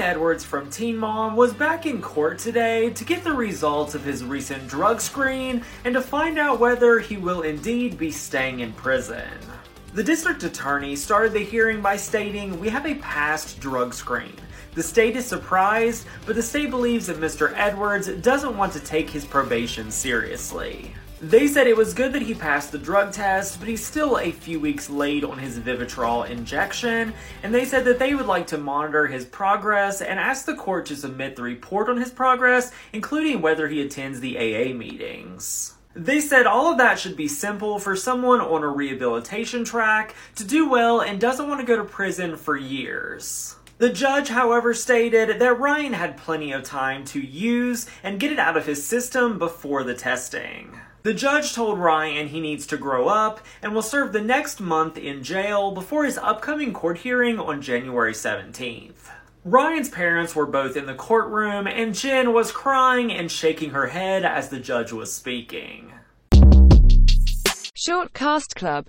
Edwards from Teen Mom was back in court today to get the results of his recent drug screen and to find out whether he will indeed be staying in prison. The district attorney started the hearing by stating, We have a passed drug screen. The state is surprised, but the state believes that Mr. Edwards doesn't want to take his probation seriously. They said it was good that he passed the drug test, but he's still a few weeks late on his Vivitrol injection, and they said that they would like to monitor his progress and ask the court to submit the report on his progress, including whether he attends the AA meetings. They said all of that should be simple for someone on a rehabilitation track to do well and doesn't want to go to prison for years. The judge, however, stated that Ryan had plenty of time to use and get it out of his system before the testing. The judge told Ryan he needs to grow up and will serve the next month in jail before his upcoming court hearing on January 17th. Ryan's parents were both in the courtroom, and Jen was crying and shaking her head as the judge was speaking. Short Cast Club